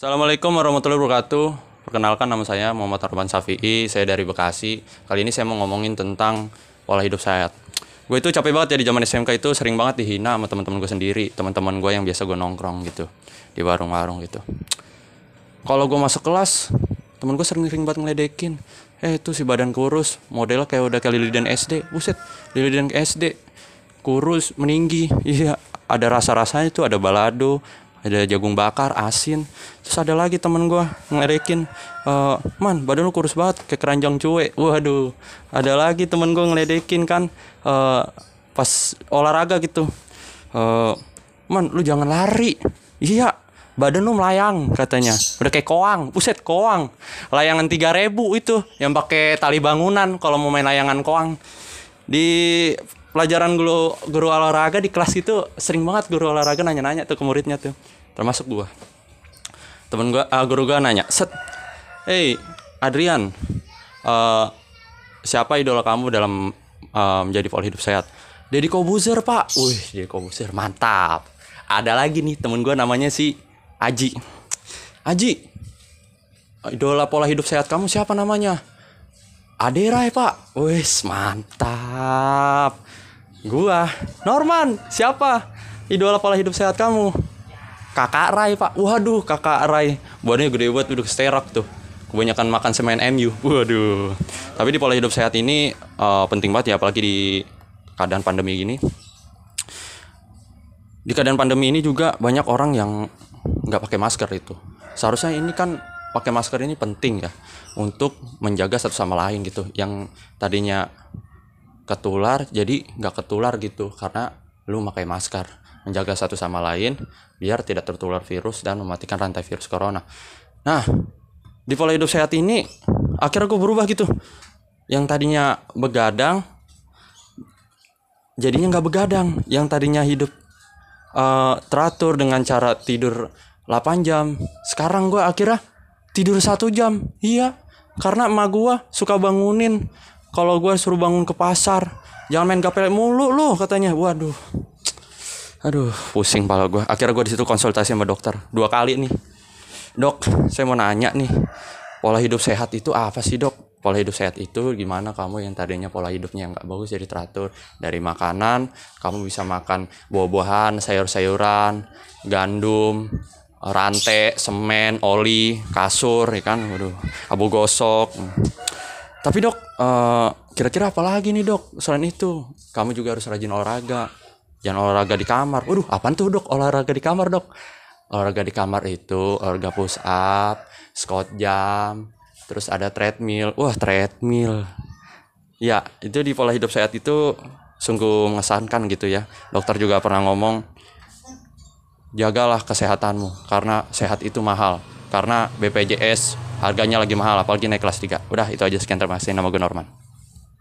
Assalamualaikum warahmatullahi wabarakatuh. Perkenalkan nama saya Muhammad Arban Safi'i, saya dari Bekasi. Kali ini saya mau ngomongin tentang pola hidup sehat. Gue itu capek banget ya di zaman SMK itu sering banget dihina sama teman-teman gue sendiri, teman-teman gue yang biasa gue nongkrong gitu di warung-warung gitu. Kalau gue masuk kelas, temen gue sering-sering banget ngeledekin. Eh itu si badan kurus, modelnya kayak udah kayak Lilidan SD. Buset, Lilidan SD. Kurus, meninggi. Iya, ada rasa-rasanya tuh, ada balado, ada jagung bakar, asin. Terus ada lagi temen gue ngeledekin. "Eh, man, badan lu kurus banget, kayak keranjang cuek. Waduh, ada lagi temen gue ngeledekin kan. eh pas olahraga gitu. Eh, man, lu jangan lari. Iya, badan lu melayang katanya udah kayak koang buset koang layangan 3000 itu yang pakai tali bangunan kalau mau main layangan koang di pelajaran guru guru olahraga di kelas itu sering banget guru olahraga nanya-nanya tuh ke muridnya tuh. Termasuk gua. Temen gua ah, guru gua nanya set hey Adrian eh, siapa idola kamu dalam eh, menjadi pola hidup sehat? Deddy Kobuzer pak. Wih Deddy Kobuzer mantap. Ada lagi nih temen gua namanya si Aji. Aji idola pola hidup sehat kamu siapa namanya Aderai pak. Wis mantap. Gua Norman siapa? Idola pola hidup sehat kamu. Kakak Rai pak. Waduh kakak Rai. Badannya gede banget udah sterok tuh. Kebanyakan makan semen MU waduh. Tapi di pola hidup sehat ini eh, penting banget ya apalagi di keadaan pandemi gini. Di keadaan pandemi ini juga banyak orang yang nggak pakai masker itu. Seharusnya ini kan pakai masker ini penting ya untuk menjaga satu sama lain gitu. Yang tadinya ketular jadi nggak ketular gitu karena lu pakai masker. Menjaga satu sama lain biar tidak tertular virus dan mematikan rantai virus corona. Nah di pola hidup sehat ini akhirnya gue berubah gitu. Yang tadinya begadang jadinya nggak begadang. Yang tadinya hidup eh, teratur dengan cara tidur 8 jam sekarang gue akhirnya tidur satu jam. Iya karena emak gue suka bangunin. Kalau gue suruh bangun ke pasar jangan main gaple mulu lu katanya. Waduh. Aduh. Pusing pala gue akhirnya gue di situ konsultasi sama dokter. Dua kali nih. Dok saya mau nanya nih. Pola hidup sehat itu apa sih dok? Pola hidup sehat itu gimana? Kamu yang tadinya pola hidupnya yang nggak bagus jadi teratur dari makanan. Kamu bisa makan buah-buahan sayur-sayuran gandum rantai semen oli kasur ya kan? Waduh abu gosok. Tapi dok eh, kira-kira apa lagi nih dok selain itu? Kamu juga harus rajin olahraga. Jangan olahraga di kamar. Waduh apaan tuh dok olahraga di kamar dok? Olahraga di kamar itu olahraga push up squat jam terus ada treadmill. Wah treadmill. Ya itu di pola hidup sehat itu sungguh mengesankan gitu ya. Dokter juga pernah ngomong jagalah kesehatanmu karena sehat itu mahal. Karena BPJS harganya lagi mahal apalagi naik kelas 3 udah itu aja sekian terima kasih. Nama gue Norman